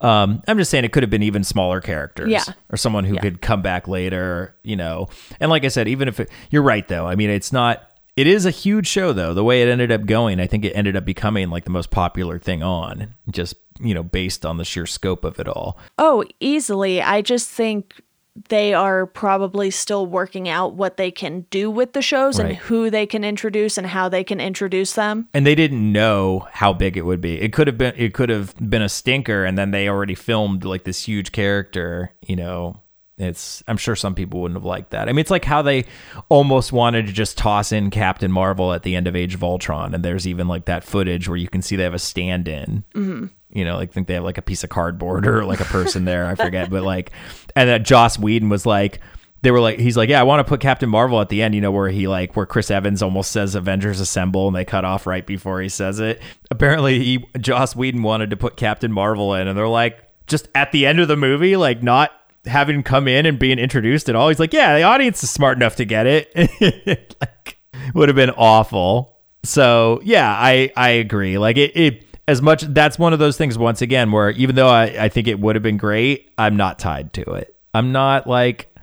um, I'm just saying it could have been even smaller characters, Yeah. or someone who Yeah. could come back later, you know. And like I said, even if it, you're right though, I mean, it's not. It is a huge show though. The way it ended up going, I think it ended up becoming like the most popular thing on, just you know, based on the sheer scope of it all. Oh, easily. I just think they are probably still working out what they can do with the shows and who they can introduce and how they can introduce them. And they didn't know how big it would be. It could have been it could have been a stinker and then they already filmed like this huge character, you know. It's I'm sure some people wouldn't have liked that. I mean, it's like how they almost wanted to just toss in Captain Marvel at the end of Age of Ultron and there's even like that footage where you can see they have a stand-in. Mm-hmm. You know, like think they have like a piece of cardboard or like a person there, I forget, but like and that Joss Whedon was like they were like he's like yeah i want to put captain marvel at the end you know where he like where chris evans almost says avengers assemble and they cut off right before he says it apparently he joss whedon wanted to put captain marvel in and they're like just at the end of the movie like not having come in and being introduced at all he's like yeah the audience is smart enough to get it. *laughs* Like would have been awful. So yeah i i agree. Like it, it as much that's one of those things once again where even though I, I think it would have been great i'm not tied to it. I'm not like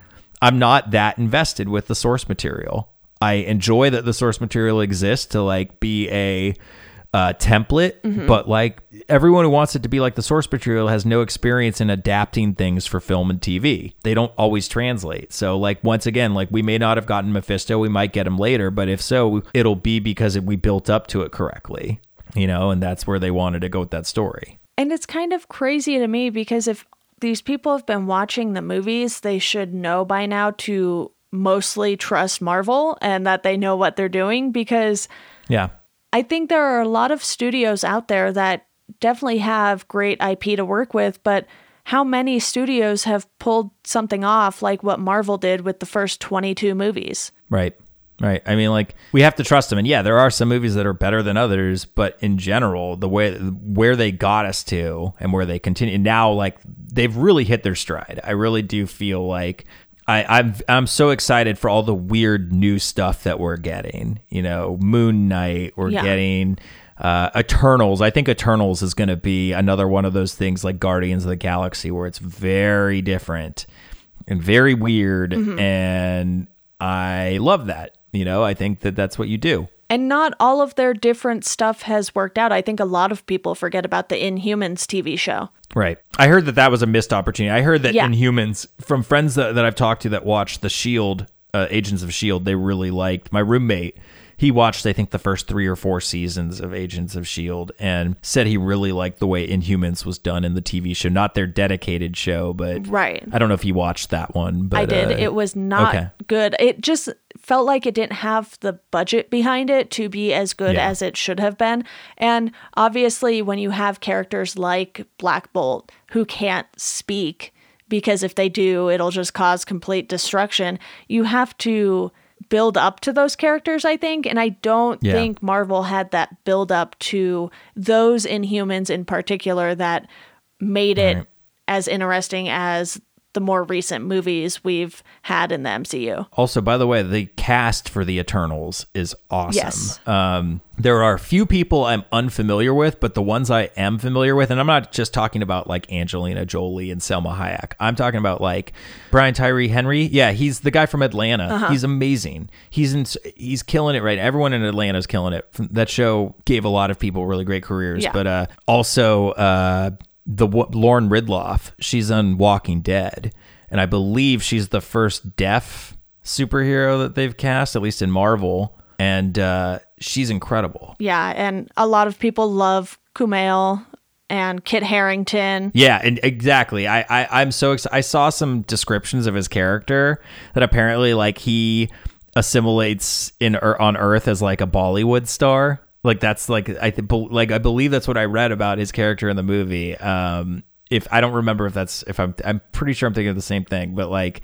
I'm not that invested with the source material. I enjoy that the source material exists to like be a uh, template, Mm-hmm. but like everyone who wants it to be like the source material has no experience in adapting things for film and TV. They don't always translate. So like once again, like we may not have gotten Mephisto, we might get him later, but if so, it'll be because we built up to it correctly, you know, and that's where they wanted to go with that story. And it's kind of crazy to me because if these people have been watching the movies, they should know by now to mostly trust Marvel and that they know what they're doing because Yeah. I think there are a lot of studios out there that definitely have great IP to work with, but how many studios have pulled something off like what Marvel did with the first 22 movies? Right. Right. I mean, like we have to trust them, and yeah, there are some movies that are better than others, but in general, the way where they got us to and where they continue now, like they've really hit their stride. I really do feel like I, I'm I'm so excited for all the weird new stuff that we're getting. You know, Moon Knight, we're Yeah. getting uh, Eternals. I think Eternals is going to be another one of those things like Guardians of the Galaxy, where it's very different and very weird, and I love that. You know, I think that that's what you do. And not all of their different stuff has worked out. I think a lot of people forget about the Inhumans TV show. Right. I heard that that was a missed opportunity. I heard that Yeah. Inhumans, from friends that, that I've talked to that watched the Shield, uh, Agents of Shield, they really liked. My roommate, he watched I think the first three or four seasons of Agents of Shield and said he really liked the way Inhumans was done in the TV show. Not their dedicated show, but Right. I don't know if he watched that one. But I did. uh, it was not okay. good. It just felt like it didn't have the budget behind it to be as good Yeah. as it should have been. And obviously, when you have characters like Black Bolt who can't speak, because if they do, it'll just cause complete destruction, you have to build up to those characters, I think. And I don't Yeah. think Marvel had that build up to those Inhumans in particular that made it Right. as interesting as the more recent movies we've had in the MCU. Also, by the way, the cast for the Eternals is awesome. Yes. Um, there are a few people I'm unfamiliar with, but the ones I am familiar with, and I'm not just talking about like Angelina Jolie and Salma Hayek. I'm talking about like Brian Tyree Henry. Yeah, he's the guy from Atlanta. Uh-huh. He's amazing. He's in, he's killing it right. Everyone in Atlanta is killing it. That show gave a lot of people really great careers. Yeah. But uh, also uh, the Lauren Ridloff. She's on Walking Dead, and I believe she's the first deaf superhero that they've cast, at least in Marvel, and uh, she's incredible. Yeah, and a lot of people love Kumail and Kit Harington. Yeah, and exactly. I, I I'm so excited. I saw some descriptions of his character that apparently like he assimilates in Ear- on Earth as like a Bollywood star. Like that's like I th- like I believe that's what I read about his character in the movie. Um, if I don't remember if that's if I'm I'm pretty sure I'm thinking of the same thing, but like.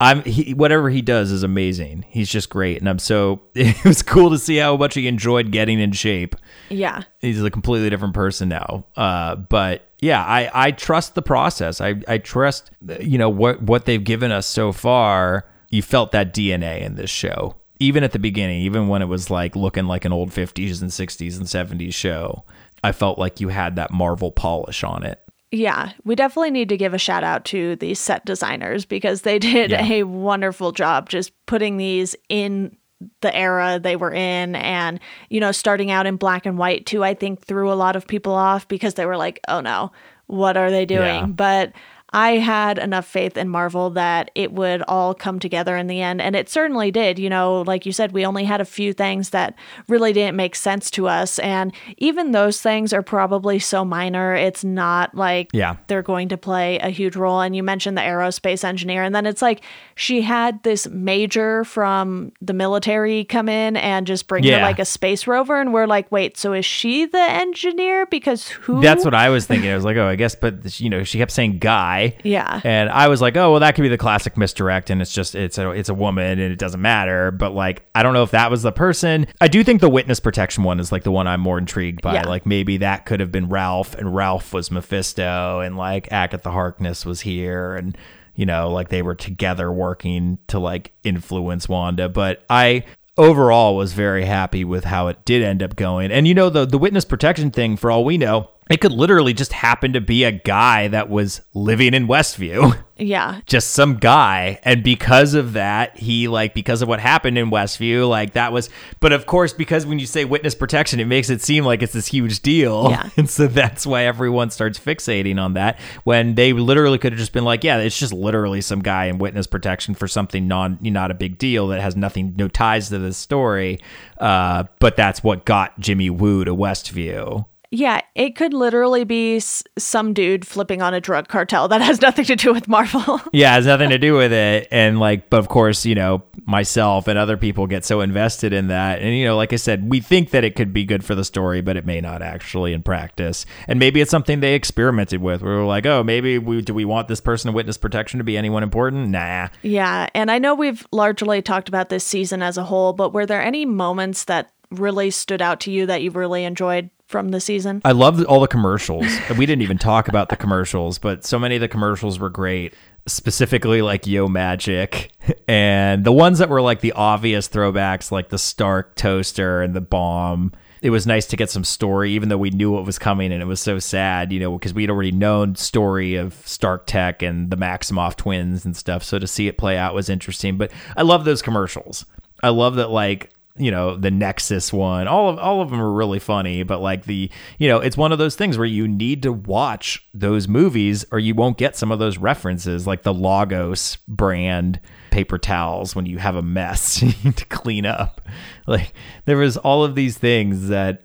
I'm he, whatever he does is amazing. He's just great, and I'm so *laughs* it was cool to see how much he enjoyed getting in shape Yeah. he's a completely different person now. Uh, but yeah, I, I trust the process. I, I trust, you know, what, what they've given us so far. You felt that DNA in this show, even at the beginning, even when it was like looking like an old 50s and 60s and 70s show. I felt like you had that Marvel polish on it. Yeah, we definitely need to give a shout out to the set designers because they *laughs* did Yeah. a wonderful job just putting these in the era they were in and you know starting out in black and white too I think threw a lot of people off because they were like oh no what are they doing Yeah. but I had enough faith in Marvel that it would all come together in the end and it certainly did you know like you said we only had a few things that really didn't make sense to us and even those things are probably so minor it's not like Yeah. they're going to play a huge role. And you mentioned the aerospace engineer, and then it's like she had this major from the military come in and just bring her like a space rover, and we're like, wait, so is she the engineer? Because who? That's what I was thinking. I was like, oh, I guess, but you know, she kept saying guy. Yeah. And I was like, oh, well, that could be the classic misdirect, and it's just it's a it's a woman, and it doesn't matter. But like, I don't know if that was the person. I do think the witness protection one is like the one I'm more intrigued by. Yeah. Like maybe that could have been Ralph, and Ralph was Mephisto, and like Agatha Harkness was here, and you know, like they were together working to like influence Wanda. But I overall was very happy with how it did end up going. And you know, the the witness protection thing, for all we know, it could literally just happen to be a guy that was living in Westview. *laughs* Yeah. just some guy and because of that he like because of what happened in westview like that was but of course because when you say witness protection it makes it seem like it's this huge deal Yeah. *laughs* and so that's why everyone starts fixating on that when they literally could have just been like yeah it's just literally some guy in witness protection for something non not a big deal that has nothing no ties to the story uh, but that's what got jimmy woo to westview Yeah, it could literally be s- some dude flipping on a drug cartel that has *laughs* nothing to do with Marvel. *laughs* yeah, it has nothing to do with it. And like, but of course, you know, myself and other people get so invested in that. And, you know, like I said, we think that it could be good for the story, but it may not actually in practice. And maybe it's something they experimented with where we're like, oh, maybe we, do we want this person in witness protection to be anyone important? Nah. yeah, and I know we've largely talked about this season as a whole, but were there any moments that really stood out to you that you really enjoyed from the season? I love all the commercials. we didn't even talk about the commercials, but so many of the commercials were great. Specifically, like Yo Magic, *laughs* and the ones that were like the obvious throwbacks, like the Stark toaster and the bomb. It was nice to get some story, even though we knew what was coming, and it was so sad, you know, because we'd already known story of Stark Tech and the Maximoff twins and stuff. So to see it play out was interesting. But I love those commercials. I love that, like you know the nexus one. All of all of them are really funny but like the you know it's one of those things where you need to watch those movies or you won't get some of those references like the lagos brand paper towels when you have a mess *laughs* you need to clean up. Like there was all of these things that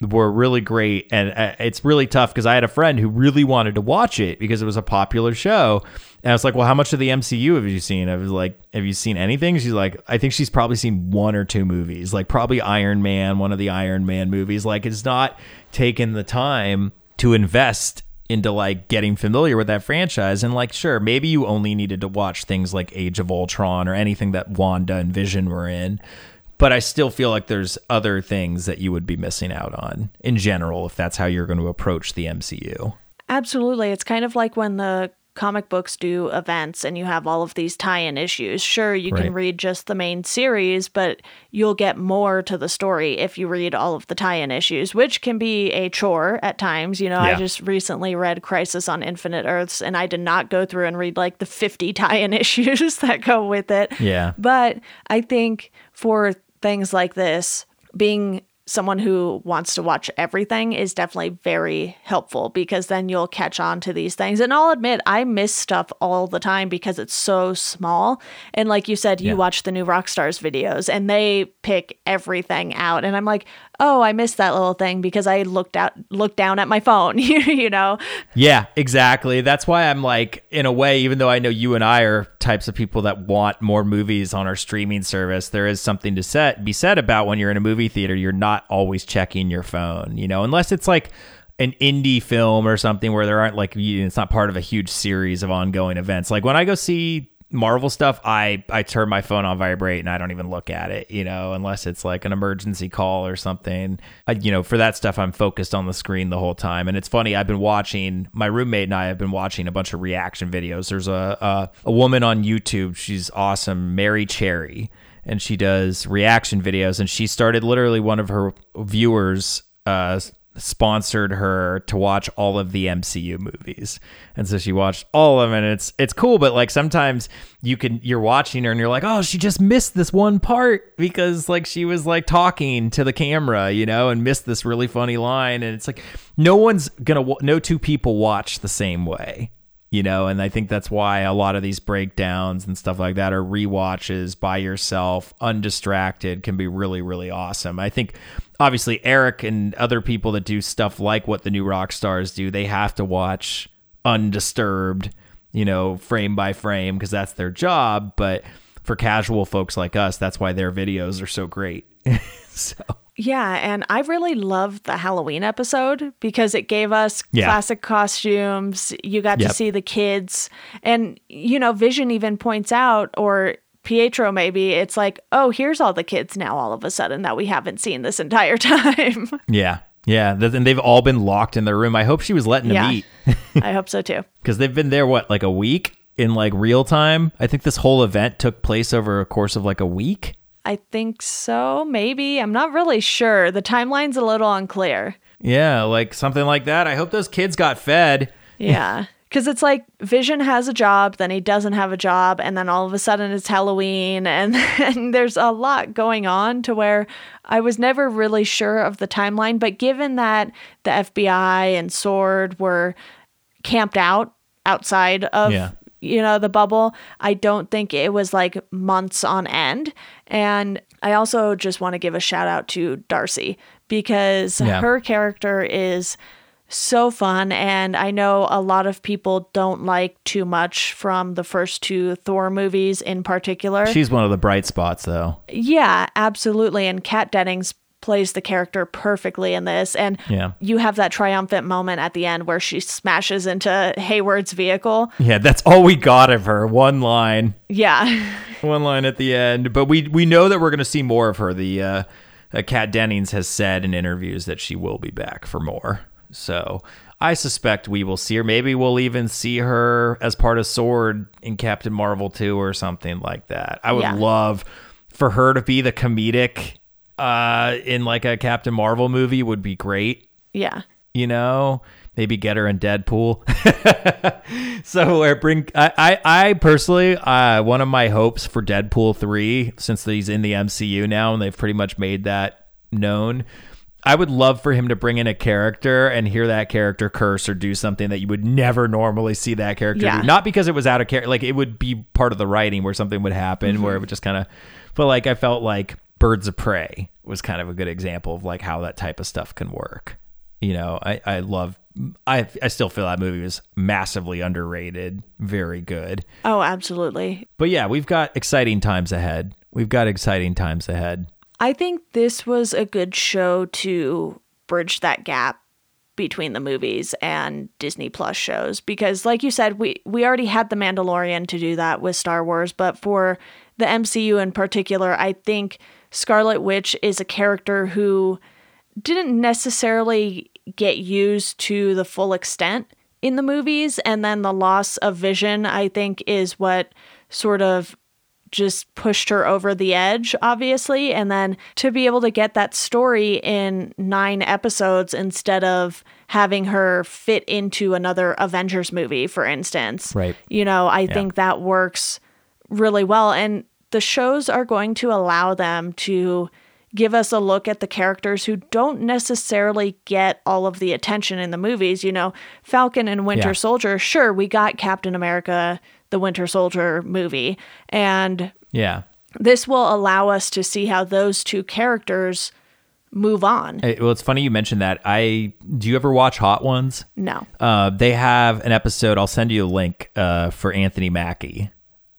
were really great and uh, it's really tough because i had a friend who really wanted to watch it because it was a popular show and I was like, well, how much of the MCU have you seen? I was like, have you seen anything? She's like, I think she's probably seen one or two movies, like probably Iron Man, one of the Iron Man movies. Like, it's not taken the time to invest into like getting familiar with that franchise. And like, sure, maybe you only needed to watch things like Age of Ultron or anything that Wanda and Vision were in. But I still feel like there's other things that you would be missing out on in general if that's how you're going to approach the MCU. Absolutely. It's kind of like when the comic books do events and you have all of these tie-in issues. Sure, you can read just the main series, but you'll get more to the story if you read all of the tie-in issues, which can be a chore at times. You know, I just recently read Crisis on Infinite Earths and I did not go through and read like the 50 tie-in *laughs* issues that go with it. Yeah. But I think for things like this, being someone who wants to watch everything is definitely very helpful because then you'll catch on to these things. And I'll admit, I miss stuff all the time because it's so small. And like you said, you Yeah. watch the new Rockstars videos and they pick everything out. And I'm like, oh, I missed that little thing because I looked out, looked down at my phone, *laughs* you know? Yeah, exactly. That's why I'm like, in a way, even though I know you and I are types of people that want more movies on our streaming service, there is something to set be said about when you're in a movie theater, you're not always checking your phone, you know, unless it's like an indie film or something where there aren't like it's not part of a huge series of ongoing events. Like when I go see Marvel stuff, I I turn my phone on vibrate and I don't even look at it, you know, unless it's like an emergency call or something. I, you know, for that stuff, I'm focused on the screen the whole time. And it's funny, I've been watching my roommate and I have been watching a bunch of reaction videos. There's a a, a woman on YouTube, she's awesome, Mary Cherry, and she does reaction videos. And she started literally one of her viewers. Uh, sponsored her to watch all of the MCU movies. And so she watched all of them and it's it's cool but like sometimes you can you're watching her and you're like, "Oh, she just missed this one part because like she was like talking to the camera, you know, and missed this really funny line." And it's like no one's going to no two people watch the same way you know and i think that's why a lot of these breakdowns and stuff like that are rewatches by yourself undistracted can be really really awesome. I think obviously erik and other people that do stuff like what the new rock stars do they have to watch undisturbed you know frame by frame because that's their job but for casual folks like us that's why their videos are so great. *laughs* So Yeah, and I really loved the Halloween episode because it gave us Yeah. classic costumes. You got Yep. to see the kids. And, you know, Vision even points out, or Pietro maybe, it's like, oh, here's all the kids now all of a sudden that we haven't seen this *laughs* entire time. yeah yeah and they've all been locked in their room i hope she was letting them Yeah. eat I hope so too. *laughs* because they've been there what like a week in like real time i think this whole event took place over a course of like a week I think so, maybe. I'm not really sure. The timeline's a little unclear. Yeah, like something like that. I hope those kids got fed. Yeah. *laughs* Because it's like Vision has a job, then he doesn't have a job, and then all of a sudden it's Halloween, and, *laughs* and there's a lot going on to where I was never really sure of the timeline. But given that the FBI and Sword were camped out outside of Yeah. You know the bubble i don't think it was like months on end and i also just want to give a shout out to darcy because Yeah. her character is so fun and i know a lot of people don't like too much from the first two thor movies in particular She's one of the bright spots, though. yeah, absolutely. And Kat Dennings plays the character perfectly in this. And Yeah. you have that triumphant moment at the end where she smashes into Hayward's vehicle. Yeah, that's all we got of her. One line, Yeah. *laughs* one line at the end. But we we know that we're going to see more of her. The uh, uh, Kat Dennings has said in interviews that she will be back for more. So I suspect we will see her. Maybe we'll even see her as part of Sword in Captain Marvel 2 or something like that. I would Yeah. love for her to be the comedic uh, in like a Captain Marvel movie would be great. yeah. you know maybe get her in deadpool *laughs* so uh, bring I, I i personally uh one of my hopes for deadpool 3 since he's in the mcu now and they've pretty much made that known i would love for him to bring in a character and hear that character curse or do something that you would never normally see that character Yeah. do not because it was out of character like it would be part of the writing where something would happen where it would just kind of but like i felt like birds of prey was kind of a good example of like how that type of stuff can work. You know i i love i i still feel that movie was massively underrated very good. Oh, absolutely. but yeah we've got exciting times ahead. We've got exciting times ahead. I think this was a good show to bridge that gap between the movies and Disney Plus shows because like you said we we already had the Mandalorian to do that with Star Wars but for the MCU in particular I think Scarlet Witch is a character who didn't necessarily get used to the full extent in the movies and then the loss of vision I think is what sort of just pushed her over the edge, obviously. And then to be able to get that story in nine episodes instead of having her fit into another Avengers movie, for instance. Right. You know, I think that works really well. And the shows are going to allow them to give us a look at the characters who don't necessarily get all of the attention in the movies. You know, Falcon and Winter Yeah. Soldier, sure, we got Captain America, the Winter Soldier movie, and yeah this will allow us to see how those two characters move on. Hey, well it's funny you mentioned that i do you ever watch hot ones No. Uh, they have an episode. I'll send you a link uh, for Anthony Mackie.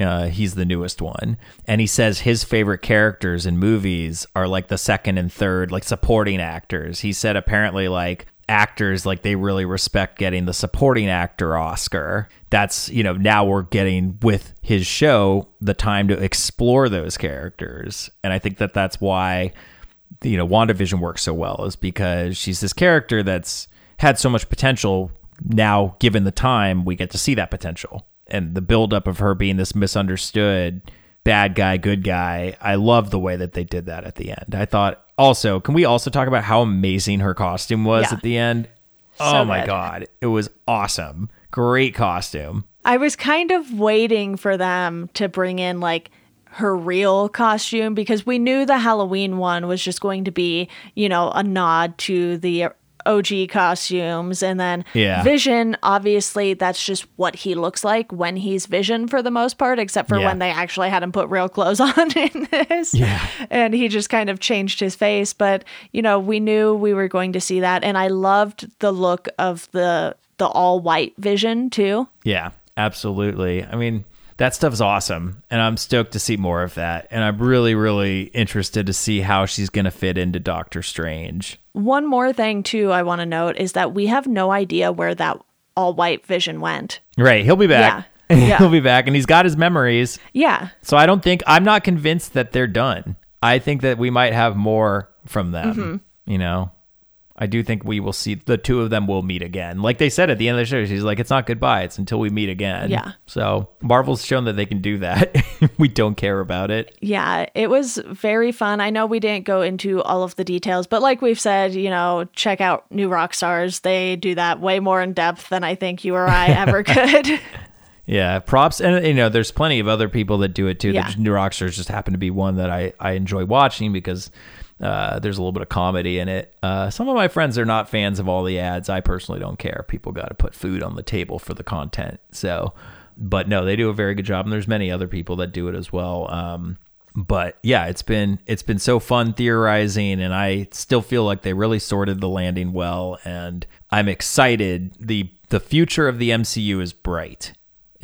Uh, he's the newest one, and he says his favorite characters in movies are like the second and third, like supporting actors. He said apparently like actors like they really respect getting the supporting actor Oscar. That's you know now we're getting with his show the time to explore those characters, and I think that that's why you know WandaVision works so well is because she's this character that's had so much potential. Now, given the time, we get to see that potential and the buildup of her being this misunderstood bad guy, good guy. I love the way that they did that at the end. I thought also, can we also talk about how amazing her costume was Yeah. at the end? So oh my good. god, it was awesome. Great costume. I was kind of waiting for them to bring in like her real costume because we knew the Halloween one was just going to be, you know, a nod to the OG costumes. And then Yeah. Vision, obviously, that's just what he looks like when he's Vision for the most part, except for Yeah. when they actually had him put real clothes *laughs* on in this. Yeah. And he just kind of changed his face. But, you know, we knew we were going to see that. And I loved the look of the the all white vision too. Yeah, absolutely. I mean, that stuff's awesome, and I'm stoked to see more of that. And I'm really, really interested to see how she's going to fit into Doctor Strange. One more thing too I want to note is that we have no idea where that all white vision went. Right, he'll be back. Yeah. *laughs* Yeah. he'll be back, and he's got his memories. Yeah. So I don't think I'm not convinced that they're done. I think that we might have more from them. Mm-hmm. You know, I do think we will see the two of them will meet again. Like they said at the end of the show, she's like, "It's not goodbye; it's until we meet again." Yeah. So Marvel's shown that they can do that. *laughs* we don't care about it. Yeah, it was very fun. I know we didn't go into all of the details, but like we've said, you know, check out New Rock Stars. They do that way more in depth than I think you or I ever *laughs* could. Yeah, props, and you know, there's plenty of other people that do it too. Yeah. The New Rockstars just happen to be one that I I enjoy watching because uh, there's a little bit of comedy in it. Uh, some of my friends are not fans of all the ads. I personally don't care. People got to put food on the table for the content. So, but no, they do a very good job, and there's many other people that do it as well. Um, but yeah, it's been it's been so fun theorizing, and I still feel like they really sorted the landing well, and I'm excited. the The future of the MCU is bright.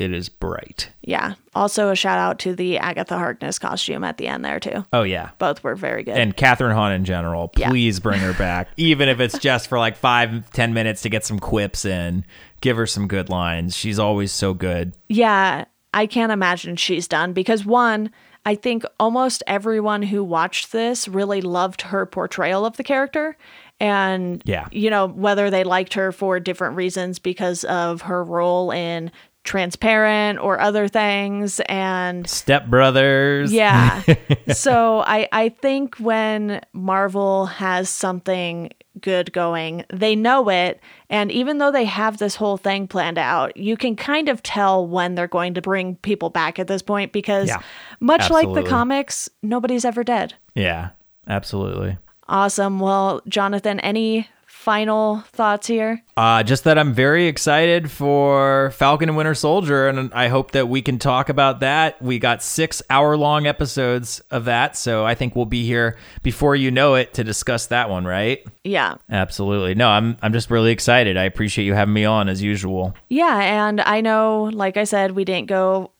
It is bright. yeah. Also, a shout out to the Agatha Harkness costume at the end there, too. Oh yeah, Both were very good. and Kathryn Hahn in general. Yeah. Please bring her *laughs* back, even if it's just for like five, ten minutes to get some quips in. Give her some good lines. She's always so good. Yeah, I can't imagine she's done because one, I think almost everyone who watched this really loved her portrayal of the character. And, Yeah. you know, whether they liked her for different reasons because of her role in Transparent or other things. And Step Brothers. yeah. *laughs* so I I think when Marvel has something good going, they know it and even though they have this whole thing planned out, you can kind of tell when they're going to bring people back at this point because Yeah, much like the comics, nobody's ever dead. Yeah, absolutely. Awesome. Well, Jonathan, any final thoughts here? Uh, just that I'm very excited for Falcon and Winter Soldier, and I hope that we can talk about that. We got six hour long episodes of that, so I think we'll be here before you know it to discuss that one, right? Yeah. Absolutely. No, I'm I'm just really excited. I appreciate you having me on as usual. Yeah, and I know, like I said, we didn't go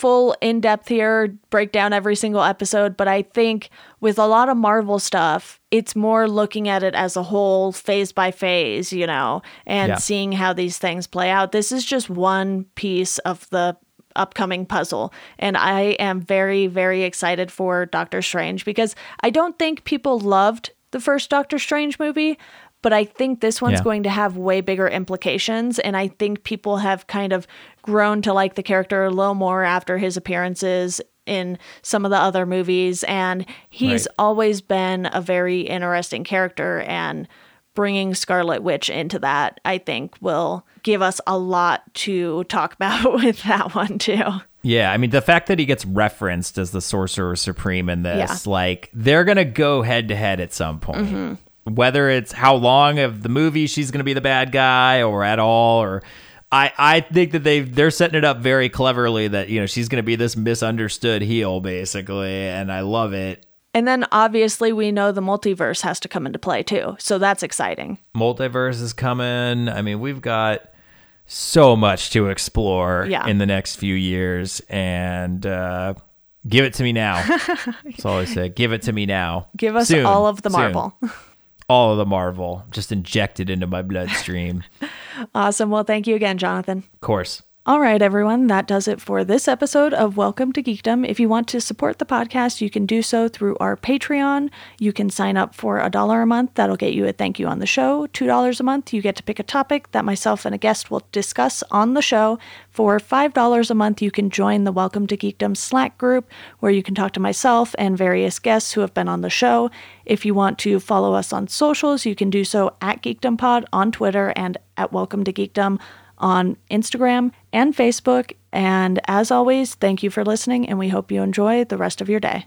full in depth here, break down every single episode, but I think with a lot of Marvel stuff, it's more looking at it as a whole, phase by phase, you know, and Yeah. seeing how these things play out. This is just one piece of the upcoming puzzle. And I am very, very excited for Doctor Strange because I don't think people loved the first Doctor Strange movie, but I think this one's Yeah. going to have way bigger implications. And I think people have kind of grown to like the character a little more after his appearances in some of the other movies. And he's Right. always been a very interesting character. And bringing Scarlet Witch into that, I think, will give us a lot to talk *laughs* about with that one, too. Yeah, I mean the fact that he gets referenced as the Sorcerer Supreme in this, like they're gonna go head to head at some point. Mm-hmm. Whether it's how long of the movie she's gonna be the bad guy or at all, or I I think that they they're setting it up very cleverly that you know she's gonna be this misunderstood heel basically, and I love it. And then obviously, we know the multiverse has to come into play, too. So that's exciting. Multiverse is coming. I mean, we've got so much to explore Yeah. in the next few years, and uh, give it to me now. *laughs* That's all I say. Give it to me now. Give us Soon. all of the. Marvel. *laughs* all of the Marvel, just injected into my bloodstream. *laughs* awesome. Well, thank you again, Jonathan. of course. All right, everyone, that does it for this episode of Welcome to Geekdom. If you want to support the podcast, you can do so through our Patreon. You can sign up for a dollar a month. That'll get you a thank you on the show. $2 a month, you get to pick a topic that myself and a guest will discuss on the show. For $5 a month, you can join the Welcome to Geekdom Slack group where you can talk to myself and various guests who have been on the show. If you want to follow us on socials, you can do so at Geekdom Pod on Twitter and at Welcome to Geekdom on Instagram and Facebook. And as always, thank you for listening, and we hope you enjoy the rest of your day.